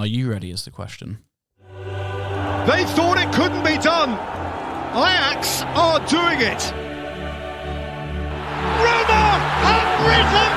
Are you ready? Is the question. They thought it couldn't be done. Ajax are doing it. Roma have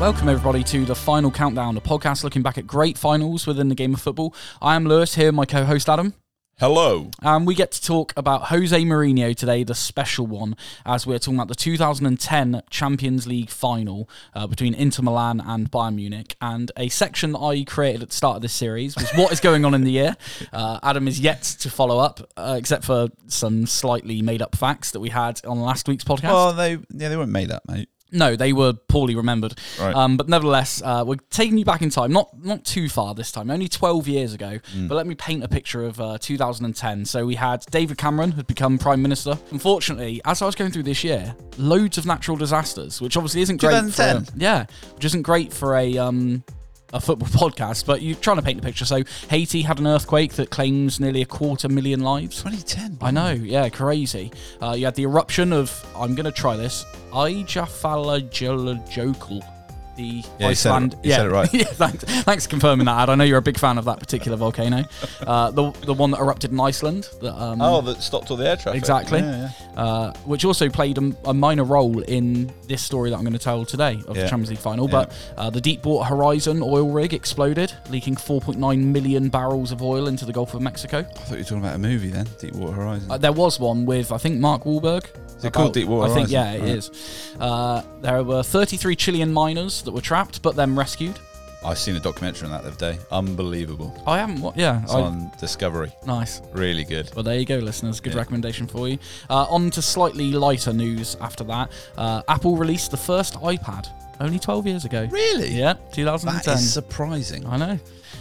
Welcome, everybody, to the final countdown, a podcast looking back at great finals within the game of football. I am Lewis here, my co host Adam. Hello. And we get to talk about Jose Mourinho today, the special one, as we're talking about the 2010 Champions League final uh, between Inter Milan and Bayern Munich. And a section that I created at the start of this series was what is going on in the year. Uh, Adam is yet to follow up, uh, except for some slightly made up facts that we had on last week's podcast. Well, they yeah they weren't made up, mate. No, they were poorly remembered. Right. Um, but nevertheless, uh, we're taking you back in time, not not too far this time, only 12 years ago. Mm. But let me paint a picture of uh, 2010. So we had David Cameron had become prime minister. Unfortunately, as I was going through this year, loads of natural disasters, which obviously isn't great. For, 2010? yeah, which isn't great for a um, a football podcast. But you're trying to paint the picture. So Haiti had an earthquake that claims nearly a quarter million lives. 2010. I know, yeah, crazy. Uh, you had the eruption of, I'm going to try this, Eyjafjallajökull. The Yeah, you said it- Iceland. you said it right. yeah, thanks, thanks for confirming that, Ad. I know you're a big fan of that particular volcano. Uh, the the one that erupted in Iceland. That, um, Oh, that stopped all the air traffic. Exactly. Yeah, yeah. uh, which also played a, a minor role in this story that I'm going to tell today of the Yeah. Champions League final. But uh, the Deepwater Horizon oil rig exploded, leaking 4.9 million barrels of oil into the Gulf of Mexico. I thought you were talking about a movie then, Deepwater Horizon. Uh, there was one with I think Mark Wahlberg. Is it called Deepwater I think yeah, it Right. is. Uh, there were 33 Chilean miners that were trapped, but then rescued. I've seen a documentary on that the other day. Unbelievable. I haven't. wa- Yeah, It's I, on Discovery. nice. Really good. Well, there you go, listeners. Good recommendation for you. Uh, on to slightly lighter news after that. Uh, Apple released the first iPad only 12 years ago. Really? Yeah, That 2010. is surprising. I know.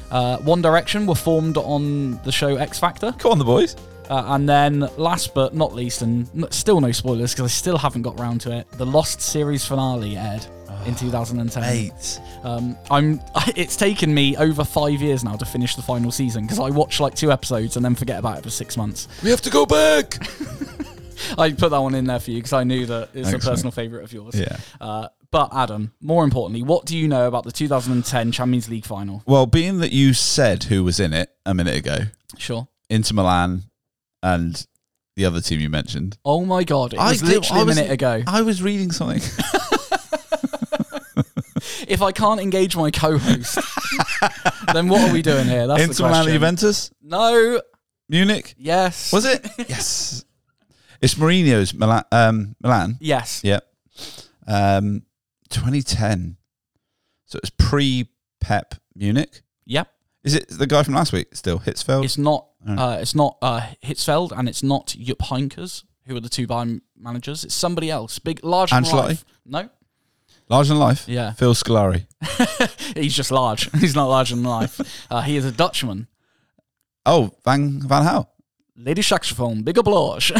Uh, One Direction were formed on the show X Factor. Come on, the boys. Uh, and then, last but not least, and n- still no spoilers because I still haven't got round to it, the Lost series finale aired in 2010. Eight. Um, I'm. It's taken me over five years now to finish the final season because I watch like two episodes and then forget about it for six months. We have to go back. I put that one in there for you because I knew that it's a personal favourite of yours. Yeah. Uh, but Adam, more importantly, what do you know about the 2010 Champions League final? Well, being that you said who was in it a minute ago, Sure. Inter Milan and the other team you mentioned. Oh my god! It was did- literally I a was- minute ago. I was reading something. If I can't engage my co-host, then what are we doing here? That's the Inter Milan, question. Juventus, No. Munich. Yes. Was it? yes. It's Mourinho's Milan. Um, Milan. Yes. Yep. Um, 2010. So it's pre Pep Munich. Yep. Is it the guy from last week still? Hitzfeld? It's not. Mm. Uh, it's not uh, Hitzfeld, and it's not Jupp Heynckes, who are the two Bayern managers. It's somebody else. Big, large. Ancelotti? life. No. Large than life? Yeah. Phil Scolari. He's just large. He's not larger than life. Uh, he is a Dutchman. Oh, Van Van Gaal. Lady saxophone, big applause.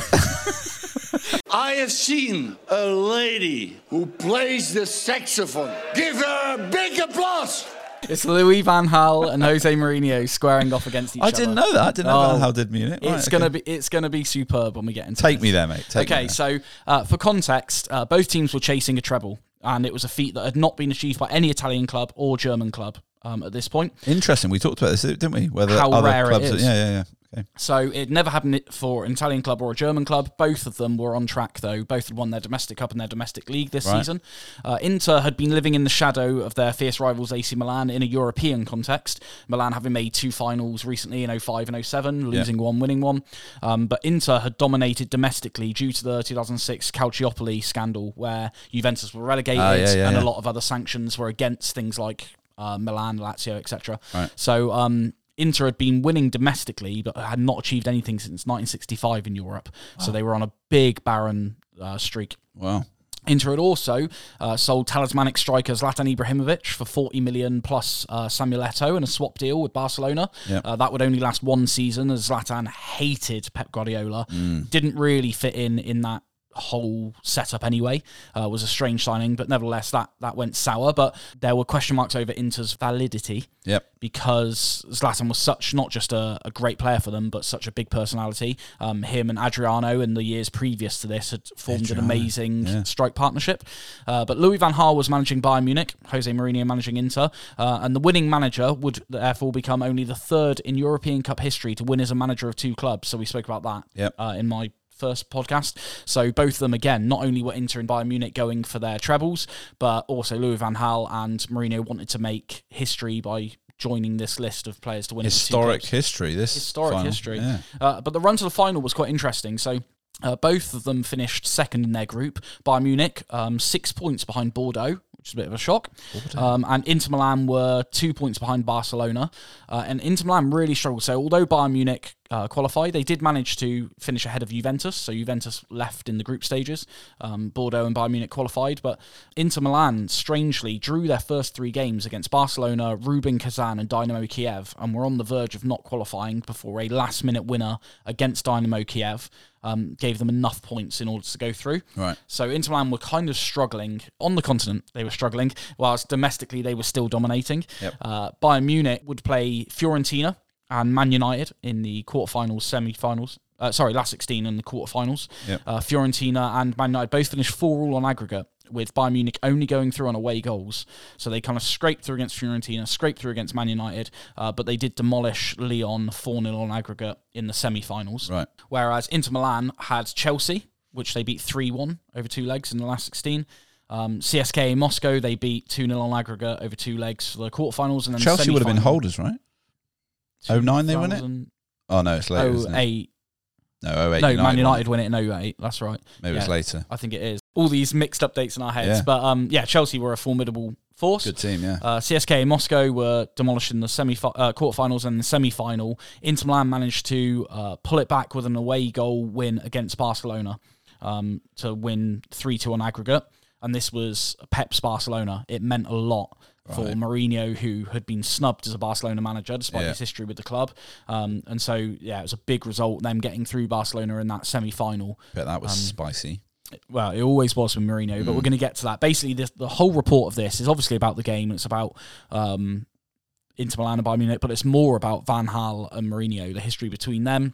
I have seen a lady who plays the saxophone. Give her a big applause. it's Louis Van Gaal and Jose Mourinho squaring off against each I other. I didn't know that. I didn't know Oh, Van Gaal did Munich. Right, It's okay. gonna be it's gonna be superb when we get into it. Take this. me there, mate. Take me okay, there. so uh, for context, uh, both teams were chasing a treble, and it was a feat that had not been achieved by any Italian club or German club um, at this point. Interesting. We talked about this, didn't we? Whether How other rare it clubs. is. Yeah, yeah, yeah. Okay. So it never happened for an Italian club or a German club. Both of them were on track, though. Both had won their domestic cup and their domestic league this Right. season. Uh, Inter had been living in the shadow of their fierce rivals AC Milan in a European context. Milan having made two finals recently in 05 and 07, losing one, winning one. Um, but Inter had dominated domestically due to the 2006 Calciopoli scandal, where Juventus were relegated Ah, yeah, yeah, and a lot of other sanctions were against things like uh, Milan, Lazio, etc. Right. So um, Inter had been winning domestically, but had not achieved anything since 1965 in Europe. So they were on a big barren uh, streak. Wow. Inter had also uh, sold talismanic striker Zlatan Ibrahimovic for 40 million plus uh, Samuel Eto'o in a swap deal with Barcelona. Yep. Uh, that would only last one season as Zlatan hated Pep Guardiola. Mm. Didn't really fit in in that whole setup anyway. Uh, was a strange signing, but nevertheless that that went sour. But there were question marks over Inter's validity Yep. because Zlatan was such not just a, a great player for them, but such a big personality. Um, him and Adriano in the years previous to this had formed an amazing yeah. strike partnership. Uh, but Louis van Gaal was managing Bayern Munich, Jose Mourinho managing Inter, uh, and the winning manager would therefore become only the third in European Cup history to win as a manager of two clubs. So we spoke about that Yep. uh, in my first podcast. So both of them again, not only were Inter and Bayern Munich going for their trebles, but also Louis van Gaal and Mourinho wanted to make history by joining this list of players to win. it with two Historic history. This historic final. history. Yeah. Uh, but the run to the final was quite interesting. So. Uh, both of them finished second in their group. Bayern Munich, um, six points behind Bordeaux, which is a bit of a shock. Um, and Inter Milan were two points behind Barcelona. Uh, and Inter Milan really struggled. So although Bayern Munich uh, qualified, they did manage to finish ahead of Juventus. So Juventus left in the group stages. Um, Bordeaux and Bayern Munich qualified. But Inter Milan, strangely, drew their first three games against Barcelona, Rubin Kazan, and Dynamo Kiev, and were on the verge of not qualifying before a last minute winner against Dynamo Kiev. Um, gave them enough points in order to go through. Right. So Inter Milan were kind of struggling on the continent. They were struggling, whilst domestically they were still dominating. Yep. Uh, Bayern Munich would play Fiorentina and Man United in the quarterfinals, semi-finals. Uh, sorry, last 16 in the quarterfinals. Yep. Uh, Fiorentina and Man United both finished four all on aggregate, with Bayern Munich only going through on away goals. So they kind of scraped through against Fiorentina, scraped through against Man United, uh, but they did demolish Lyon 4 0 on aggregate in the semi-finals. Right. Whereas Inter Milan had Chelsea, which they beat 3 1 over two legs in the last 16. Um, CSKA Moscow, they beat 2 0 on aggregate over two legs for the quarterfinals. And then Chelsea the would have been holders, right? 09 they win it? Oh no, it's later. isn't 08. No, 08. No, United Man won United it. win it in 08. That's right. Maybe it's later. I think it is. All these mixed updates in our heads. Yeah. But um, yeah, Chelsea were a formidable force. Good team, yeah. Uh, CSK in Moscow were demolished in the semi uh, quarterfinals and the semi final. Inter Milan managed to uh, pull it back with an away goal win against Barcelona um, to win 3 2 on aggregate. And this was Pep's Barcelona. It meant a lot for Right. Mourinho, who had been snubbed as a Barcelona manager despite Yeah. his history with the club. Um, and so, yeah, it was a big result, them getting through Barcelona in that semi final But that um, was spicy. well, it always was with Mourinho, but we're going to get to that. Basically, this, the whole report of this is obviously about the game. It's about um, Inter Milan and Bayern Munich, but it's more about Van Gaal and Mourinho, the history between them.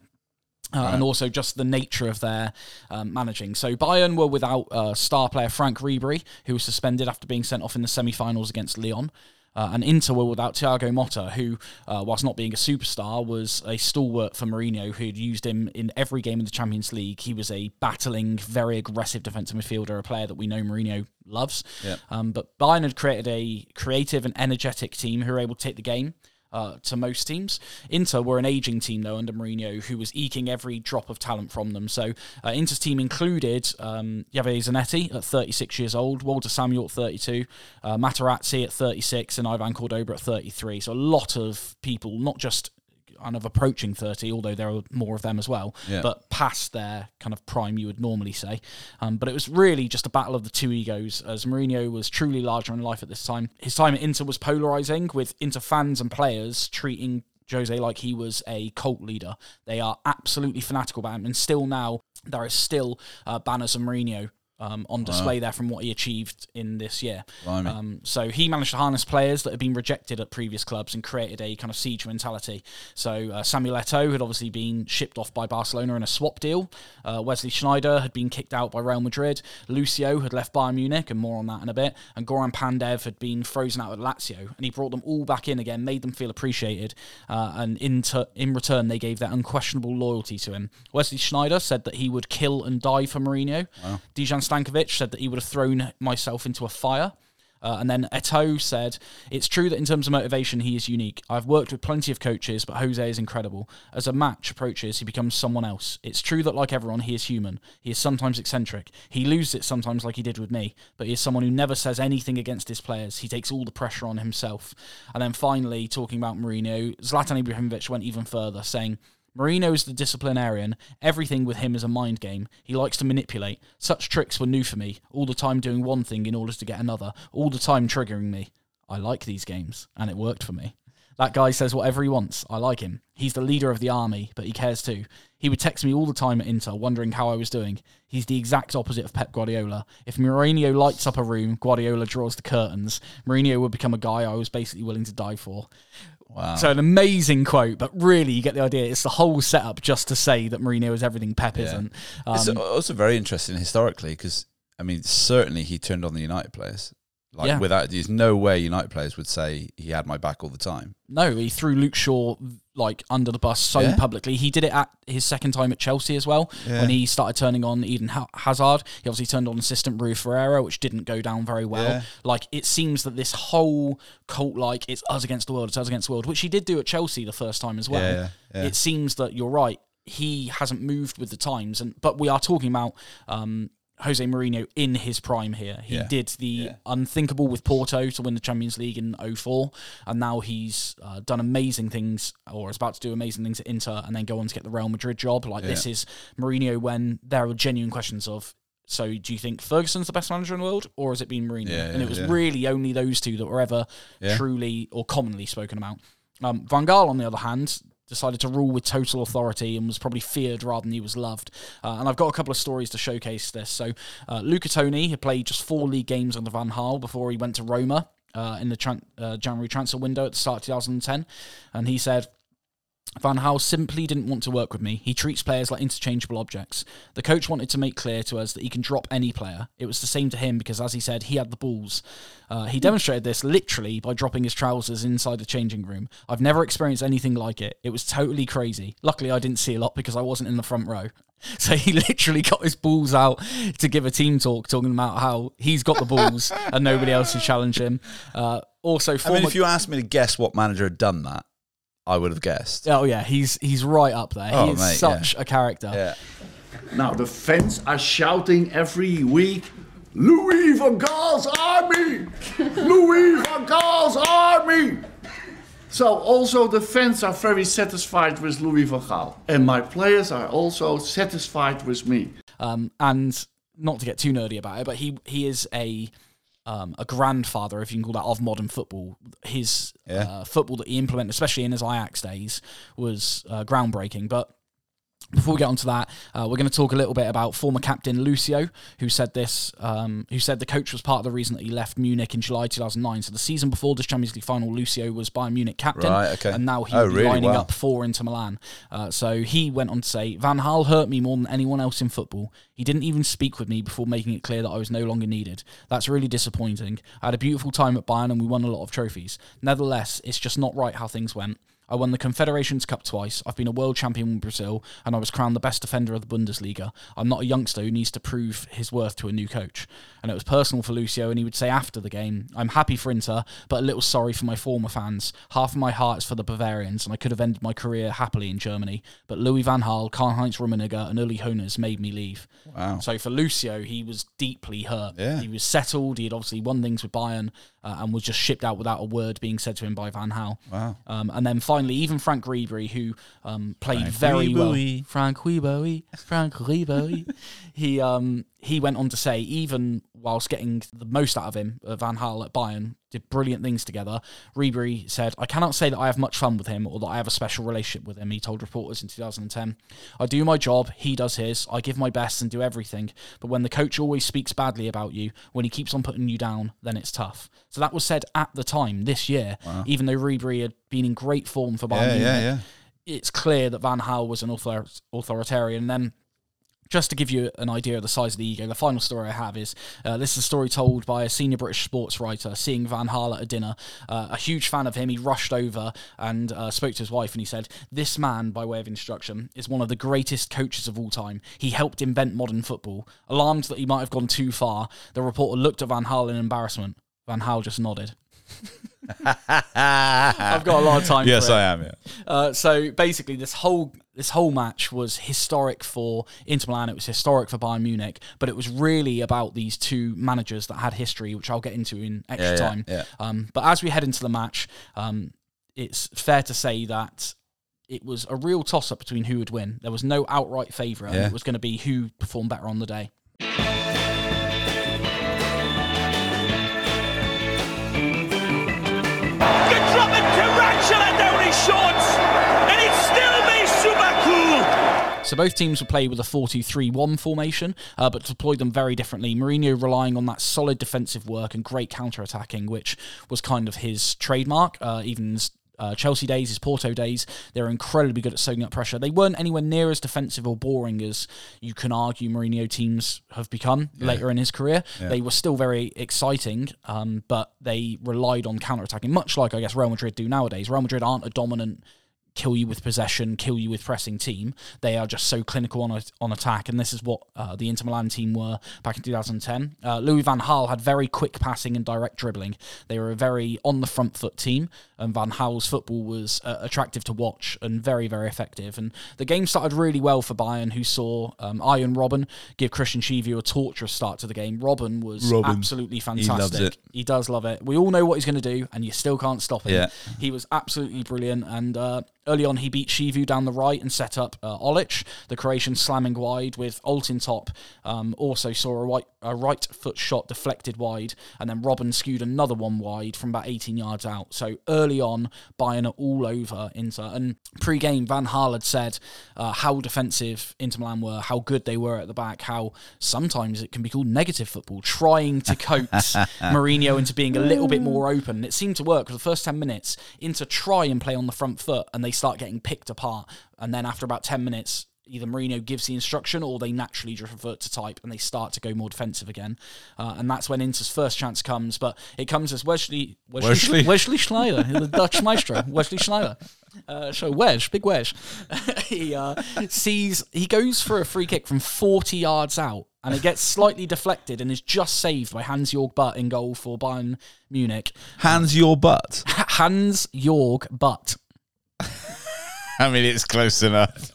Uh, And also just the nature of their um, managing. So Bayern were without uh, star player Frank Ribery, who was suspended after being sent off in the semi-finals against Lyon. Uh, and Inter were without Thiago Motta, who, uh, whilst not being a superstar, was a stalwart for Mourinho, who'd used him in every game in the Champions League. He was a battling, very aggressive defensive midfielder, a player that we know Mourinho loves. Yeah. Um, but Bayern had created a creative and energetic team who were able to take the game. Uh, to most teams. Inter were an aging team, though, under Mourinho, who was eking every drop of talent from them. So uh, Inter's team included um, Javier Zanetti at 36 years old, Walter Samuel at 32, uh, Materazzi at 36, and Ivan Cordoba at 33. So a lot of people, not just kind of approaching 30, although there are more of them as well, Yeah. but past their kind of prime, you would normally say. Um, but it was really just a battle of the two egos, as Mourinho was truly larger in life at this time. His time at Inter was polarizing, with Inter fans and players treating Jose like he was a cult leader. They are absolutely fanatical about him, and still now there is still uh, banners of Mourinho. Um, on display there from what he achieved in this year. Um, so he managed to harness players that had been rejected at previous clubs and created a kind of siege mentality. So uh, Samuel Eto'o had obviously been shipped off by Barcelona in a swap deal. Uh, Wesley Sneijder had been kicked out by Real Madrid. Lucio had left Bayern Munich, and more on that in a bit. And Goran Pandev had been frozen out at Lazio, and he brought them all back in again, made them feel appreciated, uh, and in, ter- in return they gave their unquestionable loyalty to him. Wesley Sneijder said that he would kill and die for Mourinho. Dejan Stankovic said that he would have thrown myself into a fire. Uh, and then Eto'o said, It's true that in terms of motivation, he is unique. I've worked with plenty of coaches, but Jose is incredible. As a match approaches, he becomes someone else. It's true that, like everyone, he is human. He is sometimes eccentric. He loses it sometimes, like he did with me, but he is someone who never says anything against his players. He takes all the pressure on himself. And then finally, talking about Mourinho, Zlatan Ibrahimovic went even further, saying, Mourinho is the disciplinarian. Everything with him is a mind game. He likes to manipulate. Such tricks were new for me, all the time doing one thing in order to get another, all the time triggering me. I like these games, and it worked for me. That guy says whatever he wants. I like him. He's the leader of the army, but he cares too. He would text me all the time at Inter, wondering how I was doing. He's the exact opposite of Pep Guardiola. If Mourinho lights up a room, Guardiola draws the curtains. Mourinho would become a guy I was basically willing to die for. Wow. So an amazing quote, but really you get the idea. It's the whole setup just to say that Mourinho is everything Pep isn't. Um, it's also very interesting historically because I mean, certainly he turned on the United players. Like Yeah. without, there's no way United players would say he had my back all the time. No, he threw Luke Shaw like under the bus so Yeah. publicly. He did it at his second time at Chelsea as well Yeah. when he started turning on Eden Hazard. He obviously turned on assistant Rui Ferreira, which didn't go down very well. Yeah. Like it seems that this whole cult, like it's us against the world, it's us against the world, which he did do at Chelsea the first time as well. It seems that you're right. He hasn't moved with the times, and but we are talking about. Um, Jose Mourinho in his prime here. He Yeah. did the unthinkable with Porto to win the Champions League in 04, and now he's uh, done amazing things, or is about to do amazing things at Inter, and then go on to get the Real Madrid job. Like this is Mourinho when there are genuine questions of. So, do you think Ferguson's the best manager in the world, or has it been Mourinho? Yeah, and it was yeah. really only those two that were ever Yeah. truly or commonly spoken about. Um, Van Gaal, on the other hand, decided to rule with total authority and was probably feared rather than he was loved. Uh, and I've got a couple of stories to showcase this. So, uh, Luca Toni had played just four league games under Van Gaal before he went to Roma uh, in the tran- uh, January transfer window at the start of 2010. And he said, Van Gaal simply didn't want to work with me. He treats players like interchangeable objects. The coach wanted to make clear to us that he can drop any player. It was the same to him because, as he said, he had the balls. Uh, he demonstrated this literally by dropping his trousers inside the changing room. I've never experienced anything like it. It was totally crazy. Luckily, I didn't see a lot because I wasn't in the front row. So he literally got his balls out to give a team talk, talking about how he's got the balls and nobody else should challenge him. Uh, also, I mean, if you asked me to guess what manager had done that, I would have guessed. Oh yeah, he's he's right up there. Oh, he is mate, such a character. Yeah. Now the fans are shouting every week, Louis van Gaal's army! Louis van Gaal's army! So also the fans are very satisfied with Louis van Gaal. And my players are also satisfied with me. Um, and not to get too nerdy about it, but he he is a um, a grandfather, if you can call that, of modern football. His Yeah. uh, football that he implemented, especially in his Ajax days, was uh, groundbreaking. But before we get onto that, uh, we're going to talk a little bit about former captain Lucio, who said this, um, who said the coach was part of the reason that he left Munich in July 2009. So the season before the Champions League final, Lucio was Bayern Munich captain, Right, okay. and now he's Oh, really? lining Wow. up for Inter Milan. Uh, so he went on to say, Van Gaal hurt me more than anyone else in football. He didn't even speak with me before making it clear that I was no longer needed. That's really disappointing. I had a beautiful time at Bayern and we won a lot of trophies. Nevertheless, it's just not right how things went. I won the Confederations Cup twice. I've been a world champion in Brazil, and I was crowned the best defender of the Bundesliga. I'm not a youngster who needs to prove his worth to a new coach. And it was personal for Lucio, and he would say after the game, I'm happy for Inter, but a little sorry for my former fans. Half of my heart is for the Bavarians, and I could have ended my career happily in Germany. But Louis van Gaal, Karl-Heinz Rummenigge, and Uli Hoeneß made me leave. Wow. So for Lucio, he was deeply hurt. Yeah. He was settled. He had obviously won things with Bayern uh, and was just shipped out without a word being said to him by Van Gaal. Wow. Um, and then finally, even Frank Ribery, who um, played Frank very well. Frank Ribery. Frank Ribery. he um, he went on to say, even whilst getting the most out of him, uh, Van Gaal at Bayern did brilliant things together. Ribery said, I cannot say that I have much fun with him or that I have a special relationship with him, he told reporters in 2010. I do my job, he does his, I give my best and do everything. But when the coach always speaks badly about you, when he keeps on putting you down, then it's tough. So that was said at the time this year, even though Ribery had been in great form for Bayern Yeah, Munich yeah, yeah. it's clear that Van Gaal was an author- authoritarian. And then, just to give you an idea of the size of the ego, the final story I have is uh, this is a story told by a senior British sports writer seeing Van Gaal at a dinner. Uh, a huge fan of him, he rushed over and uh, spoke to his wife, and he said, "This man, by way of instruction, is one of the greatest coaches of all time. He helped invent modern football." Alarmed that he might have gone too far, the reporter looked at Van Gaal in embarrassment. Van Gaal just nodded. I've got a lot of time. Yes. I am. Yeah. Uh, so basically, this whole this whole match was historic for Inter Milan. It was historic for Bayern Munich, but it was really about these two managers that had history, which I'll get into in extra Yeah, yeah, time. yeah. Um, but as we head into the match, um, it's fair to say that it was a real toss up between who would win. There was no outright favourite. It was going to be who performed better on the day. So both teams will play with a 4-2-3-1 formation, uh, but deployed them very differently. Mourinho relying on that solid defensive work and great counter-attacking, which was kind of his trademark, uh, even uh, Chelsea days, his Porto days, they were incredibly good at soaking up pressure. They weren't anywhere near as defensive or boring as you can argue Mourinho teams have become later in his career. They were still very exciting, um, but they relied on counter attacking, much like I guess Real Madrid do nowadays. Real Madrid aren't a dominant kill you with possession, kill you with pressing team. They are just so clinical on a, on attack, and this is what uh, the Inter Milan team were back in 2010. Uh, Louis van Gaal had very quick passing and direct dribbling. They were a very on the front foot team, and Van Gaal's football was uh, attractive to watch and very very effective. And the game started really well for Bayern, who saw um, Arjen Robben give Cristian Chivu a torturous start to the game. Robben was Robben. absolutely loves fantastic. it. He does love it. We all know what he's going to do, and you still can't stop him. Yeah. He was absolutely brilliant. And uh, early on, he beat Chivu down the right and set up uh, Olic, the Croatian slamming wide with Altintop. Um, also saw a right, a right foot shot deflected wide, and then Robben skewed another one wide from about 18 yards out. So early on, Bayern are all over Inter. And pre game, Van Gaal had said uh, how defensive Inter Milan were, how good they were at the back, how sometimes it can be called negative football, trying to coax Mourinho into being a little bit more open. And it seemed to work for the first 10 minutes. Inter try and play on the front foot, and they start getting picked apart. And then after about 10 minutes, either Mourinho gives the instruction or they naturally just revert to type and they start to go more defensive again. Uh, and that's when Inter's first chance comes. But it comes as Wesley Wesley, Wesley. Wesley Sneijder, the Dutch maestro, Wesley Sneijder. Uh, so Wedge, big Wedge. he uh, sees he goes for a free kick from 40 yards out, and it gets slightly deflected and is just saved by Hans Jorg Butt in goal for Bayern Munich. Hands your butt. Hans Jorg Butt. I mean, it's close enough.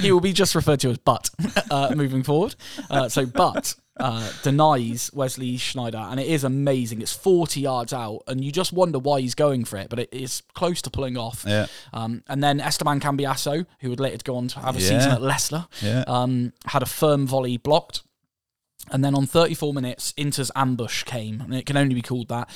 He will be just referred to as Butt uh, moving forward. Uh, so Butt uh, denies Wesley Sneijder, and it is amazing. It's 40 yards out, and you just wonder why he's going for it, but it is close to pulling off. Yeah. Um, and then Esteban Cambiasso, who would later go on to have a Yeah. season at Leicester, Yeah. um, had a firm volley blocked. And then on 34 minutes, Inter's ambush came, and it can only be called that.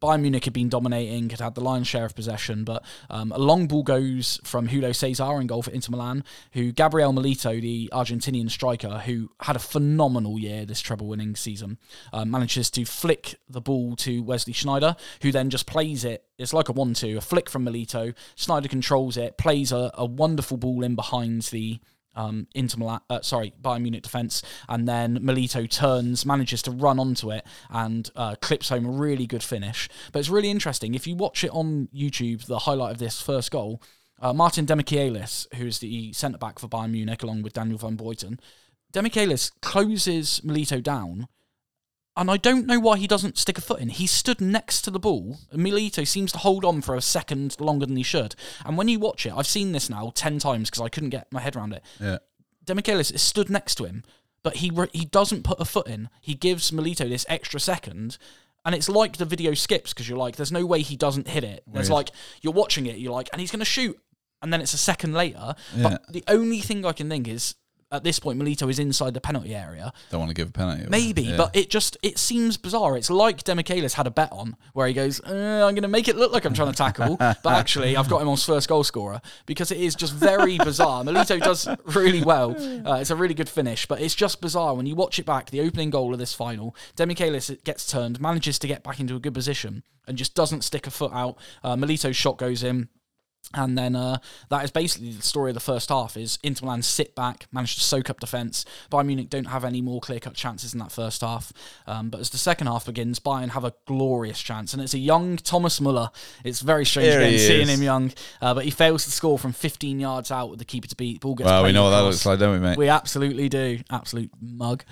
Bayern Munich had been dominating, had had the lion's share of possession, but um, a long ball goes from Julio Cesar in goal for Inter Milan, who Gabriel Milito, the Argentinian striker, who had a phenomenal year this treble-winning season, uh, manages to flick the ball to Wesley Sneijder, who then just plays it. It's like a one-two, a flick from Milito. Sneijder controls it, plays a, a wonderful ball in behind the um, Inter Milan, uh, sorry, Bayern Munich defense, and then Milito turns, manages to run onto it and uh, clips home a really good finish. But it's really interesting if you watch it on YouTube. The highlight of this first goal, uh, Martin Demichelis, who's the centre back for Bayern Munich, along with Daniel van Buyten, Demichelis closes Milito down. And I don't know why he doesn't stick a foot in. He stood next to the ball. Milito seems to hold on for a second longer than he should. And when you watch it, I've seen this now 10 times because I couldn't get my head around it. Yeah. Demichelis is stood next to him, but he re- he doesn't put a foot in. He gives Milito this extra second, and it's like the video skips because you're like, there's no way he doesn't hit it. There's Weird. like you're watching it, you're like, and he's going to shoot, and then it's a second later. Yeah. But the only thing I can think is at this point, Milito is inside the penalty area. Don't want to give a penalty. away. Maybe, Yeah. but it just it seems bizarre. It's like Demichelis had a bet on where he goes, uh, "I'm going to make it look like I'm trying to tackle, but actually I've got him on first goal scorer because it is just very bizarre." Milito does really well. Uh, it's a really good finish, but it's just bizarre when you watch it back. The opening goal of this final, Demichelis gets turned, manages to get back into a good position, and just doesn't stick a foot out. Uh, Milito's shot goes in. And then uh, that is basically the story of the first half: is Inter Milan sit back, manage to soak up defence. Bayern Munich don't have any more clear-cut chances in that first half. Um, but as the second half begins, Bayern have a glorious chance, and it's a young Thomas Muller. It's very strange again seeing him young, uh, but he fails to score from 15 yards out with the keeper to beat. Ball gets Well, we know what that looks like, don't we, mate? We absolutely do. Absolute mug.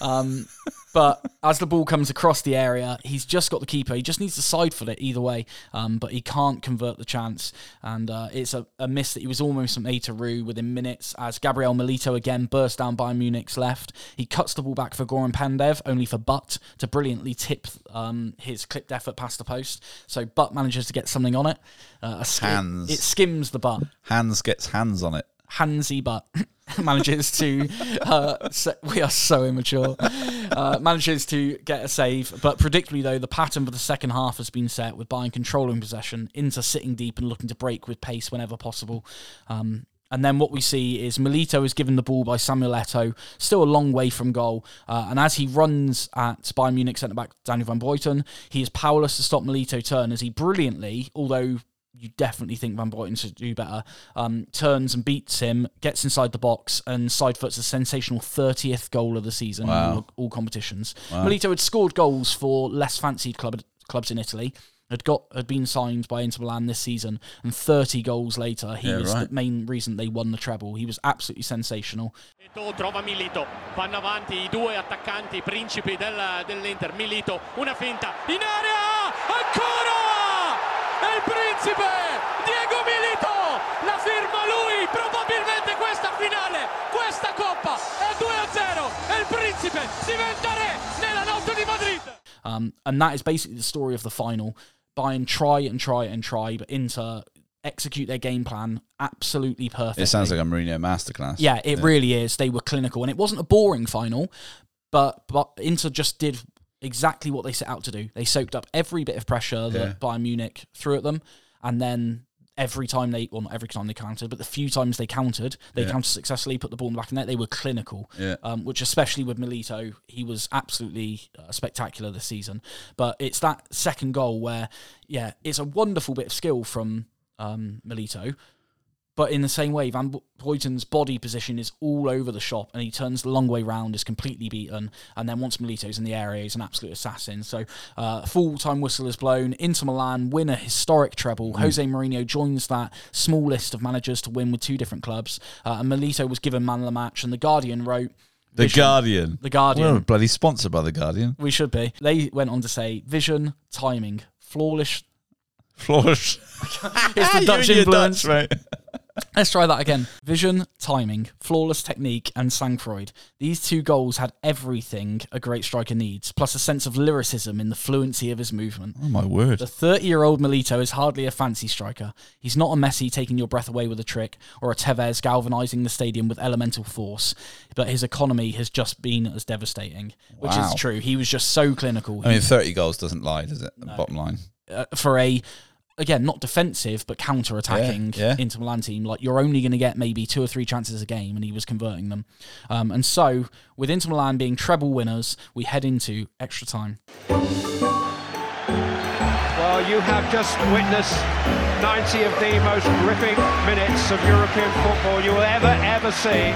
Um, but as the ball comes across the area, he's just got the keeper. He just needs to side foot it either way, um, but he can't convert the chance. And uh, it's a, a miss that he was almost from A to Roo within minutes as Gabriel Milito again burst down by Munich's left. He cuts the ball back for Goran Pandev, only for Butt to brilliantly tip um, his clipped effort past the post. So Butt manages to get something on it. Uh, Hands. It skims the butt. Hands gets hands on it. Hansy Butt manages to. Uh, se- we are so immature. Uh, manages to get a save, but predictably though, the pattern for the second half has been set with Bayern controlling possession, into sitting deep and looking to break with pace whenever possible. Um, and then what we see is Milito is given the ball by Samuel Eto'o, still a long way from goal. Uh, and as he runs at Bayern Munich centre back Daniel van Buyten, he is powerless to stop Milito turn as he brilliantly, although you definitely think Van Buyten should do better, um, turns and beats him, gets inside the box, and side foots a sensational 30th goal of the season Wow. in all, all competitions. Milito had scored goals for less fancied club, clubs in Italy. Had got had been signed by Inter Milan this season, and 30 goals later, he Yeah, was right. the main reason they won the treble. He was absolutely sensational. Trova Milito, vanno avanti i due attaccanti principi del- dell'Inter. Milito, una finta in area, ancora! Il principe Diego Milito, la firma lui, probabilmente questa finale, questa coppa è 2-0 e il principe diventa re nella notte di Madrid. Um, and that is basically the story of the final. Bayern try and try and try, but Inter execute their game plan absolutely perfectly. It sounds like a Mourinho masterclass. Yeah, it really is. They were clinical, and it wasn't a boring final, but but Inter just did exactly what they set out to do. They soaked up every bit of pressure that Yeah. Bayern Munich threw at them, and then every time they, well, not every time they countered, but the few times they countered, they Yeah. countered successfully, put the ball in the back of the net. They were clinical, Yeah. um, which especially with Milito, he was absolutely uh, spectacular this season. But it's that second goal where, yeah, it's a wonderful bit of skill from um, Milito. But in the same way, Van Buyten's body position is all over the shop, and he turns the long way round, is completely beaten, and then once Milito's in the area, he's an absolute assassin. So, uh, full time whistle is blown. Inter Milan win a historic treble. Jose Mourinho joins that small list of managers to win with two different clubs, uh, and Milito was given man of the match. And the Guardian wrote, The Vision- Guardian. The Guardian. We're bloody sponsored by The Guardian. We should be. They went on to say, vision, timing, flawless. Flawless. It's the Dutch influence. mate. Let's try that again. Vision, timing, flawless technique, and Sangfroid. These two goals had everything a great striker needs, plus a sense of lyricism in the fluency of his movement. Oh, my word. The 30 year old Milito is hardly a fancy striker. He's not a Messi taking your breath away with a trick, or a Tevez galvanising the stadium with elemental force, but his economy has just been as devastating, which Wow. is true. He was just so clinical. I mean, 30 goals doesn't lie, does it? The bottom line. uh, for a again not defensive but counter attacking Yeah, yeah. Inter Milan team. Like you're only going to get maybe two or three chances a game, and he was converting them. Um, and so with Inter Milan being treble winners, we head into extra time. Well, you have just witnessed 90 of the most gripping minutes of European football you will ever, ever see.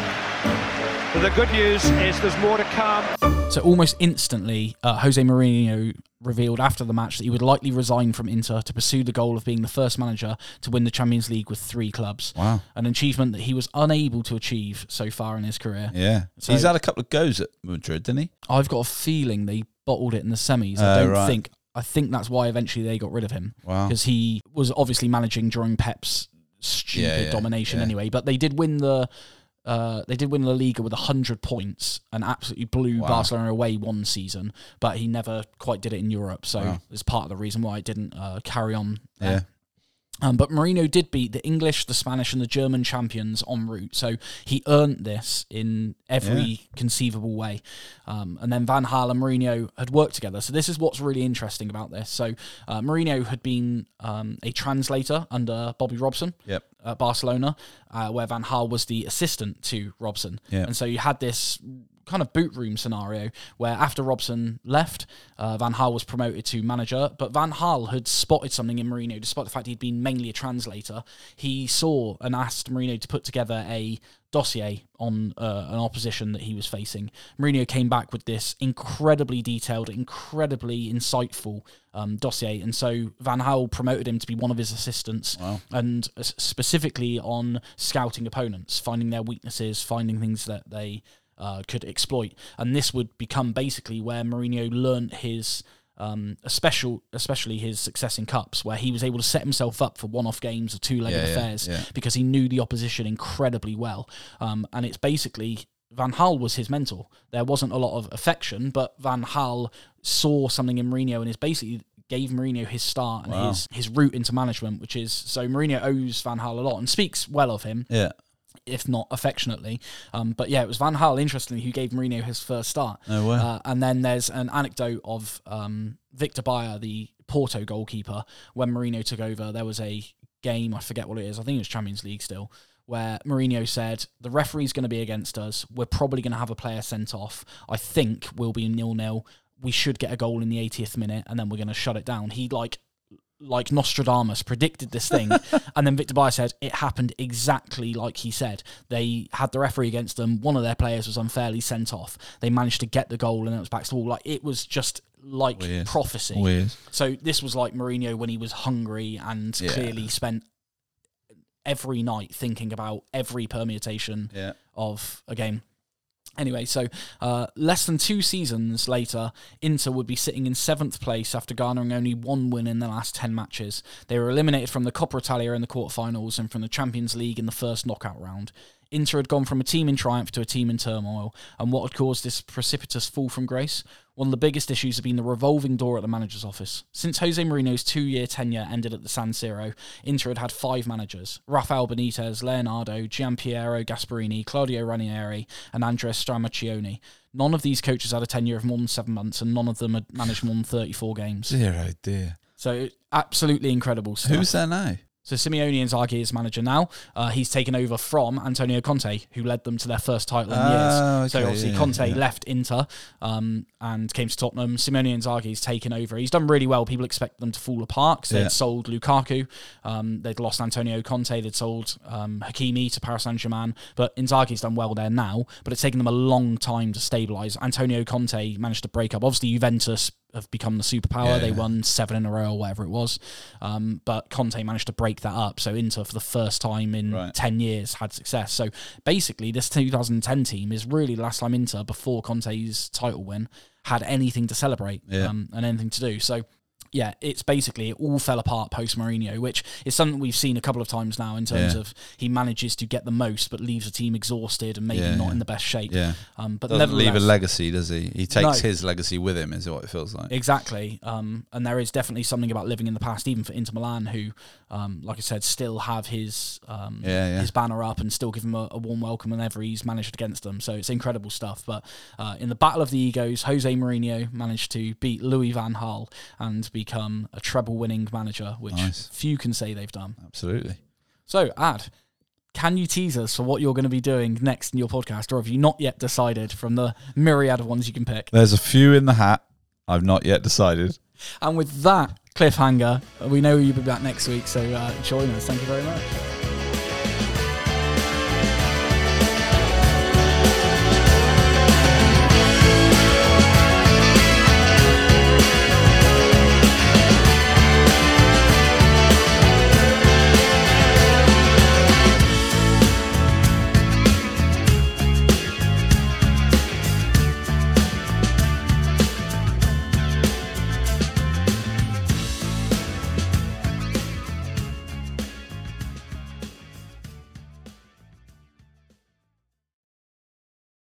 But the good news is there's more to come. So almost instantly, uh, Jose Mourinho revealed after the match that he would likely resign from Inter to pursue the goal of being the first manager to win the Champions League with three clubs. Wow. An achievement that he was unable to achieve so far in his career. Yeah. So- He's had a couple of goes at Madrid, didn't he? I've got a feeling they bottled it in the semis. I Oh, don't right. think. I think that's why eventually they got rid of him. Wow. Because he was obviously managing during Pep's stupid Yeah, yeah, domination yeah. anyway. But they did win the. Uh, they did win La Liga with hundred points and absolutely blew Wow. Barcelona away one season, but he never quite did it in Europe. So Wow. it's part of the reason why it didn't uh, carry on. there. Yeah. Um, but Mourinho did beat the English, the Spanish, and the German champions en route. So he earned this in every conceivable way. Um, and then Van Gaal and Mourinho had worked together. So this is what's really interesting about this. So uh, Mourinho had been um, a translator under Bobby Robson Yep. at Barcelona, uh, where Van Gaal was the assistant to Robson. Yeah. And so you had this kind of boot room scenario where after Robson left, uh, Van Gaal was promoted to manager, but Van Gaal had spotted something in Mourinho, despite the fact he'd been mainly a translator. He saw and asked Mourinho to put together a dossier on uh, an opposition that he was facing. Mourinho came back with this incredibly detailed, incredibly insightful um, dossier, and so Van Gaal promoted him to be one of his assistants, and s- specifically on scouting opponents, finding their weaknesses, finding things that they uh, could exploit, and this would become basically where Mourinho learnt his. Um, a special, especially his success in cups, where he was able to set himself up for one-off games or two-legged Yeah, yeah, affairs yeah. because he knew the opposition incredibly well. Um, and it's basically Van Gaal was his mentor. There wasn't a lot of affection, but Van Gaal saw something in Mourinho and is basically gave Mourinho his start and Wow. his his route into management, which is so Mourinho owes Van Gaal a lot and speaks well of him Yeah. If not affectionately. Um, but yeah, it was Van Gaal, interestingly, who gave Mourinho his first start. No way. Uh, and then there's an anecdote of um, Vítor Baía, the Porto goalkeeper. When Mourinho took over, there was a game. I forget what it is. I think it was Champions League still, where Mourinho said the referee's going to be against us. We're probably going to have a player sent off. I think we'll be nil nil. We should get a goal in the 80th minute, and then we're going to shut it down. He like like Nostradamus predicted this thing, and then Vítor Baía said it happened exactly like he said. They had the referee against them. One of their players was unfairly sent off. They managed to get the goal, and it was back to the wall. Like it was just like Weird. prophecy. Weird. So this was like Mourinho when he was hungry and Yeah. clearly spent every night thinking about every permutation Yeah. of a game. Anyway, so uh, less than two seasons later, Inter would be sitting in seventh place after garnering only one win in the last 10 matches. They were eliminated from the Coppa Italia in the quarterfinals and from the Champions League in the first knockout round. Inter had gone from a team in triumph to a team in turmoil, and what had caused this precipitous fall from grace? One of the biggest issues had been the revolving door at the manager's office. Since Jose Mourinho's two year tenure ended at the San Siro, Inter had had five managers Rafael Benitez, Leonardo, Giampiero Gasperini, Claudio Ranieri, and Andrea Stramaccioni. None of these coaches had a tenure of more than seven months, and none of them had managed more than 34 games. Zero dear. So, absolutely incredible stuff. Who's there now? So Simone Inzaghi is manager now. Uh, he's taken over from Antonio Conte, who led them to their first title in Oh, years. So obviously yeah, Conte yeah. left Inter um, and came to Tottenham. Simone Inzaghi's taken over. He's done really well. People expect them to fall apart because Yeah. they'd sold Lukaku, um, they'd lost Antonio Conte, they'd sold um, Hakimi to Paris Saint Germain. But Inzaghi's done well there now. But it's taken them a long time to stabilise. Antonio Conte managed to break up. Obviously Juventus have become the superpower. Yeah, they yeah. won seven in a row or whatever it was. Um, but Conte managed to break that up. So Inter, for the first time in Right. 10 years, had success. So basically, this 2010 team is really the last time Inter, before Conte's title win, had anything to celebrate Yeah. um, and anything to do. So yeah, it's basically it all fell apart post Mourinho, which is something we've seen a couple of times now in terms Yeah. of he manages to get the most, but leaves the team exhausted and maybe Yeah, not yeah. in the best shape. Yeah. Um, but Doesn't leave a legacy, does he? He takes No. his legacy with him, is what it feels like. Exactly. Um, and there is definitely something about living in the past, even for Inter Milan, who, um, like I said, still have his um, his banner up and still give him a, a warm welcome whenever he's managed against them. So it's incredible stuff. But uh, in the battle of the egos, Jose Mourinho managed to beat Louis Van Gaal and become a treble-winning manager, which Nice. few can say they've done. Absolutely. So, Ad. Can you tease us for what you're going to be doing next in your podcast, or have you not yet decided from the myriad of ones you can pick? There's a few in the hat. I've not yet decided. And with that cliffhanger, we know you'll be back next week, so uh, join us. Thank you very much.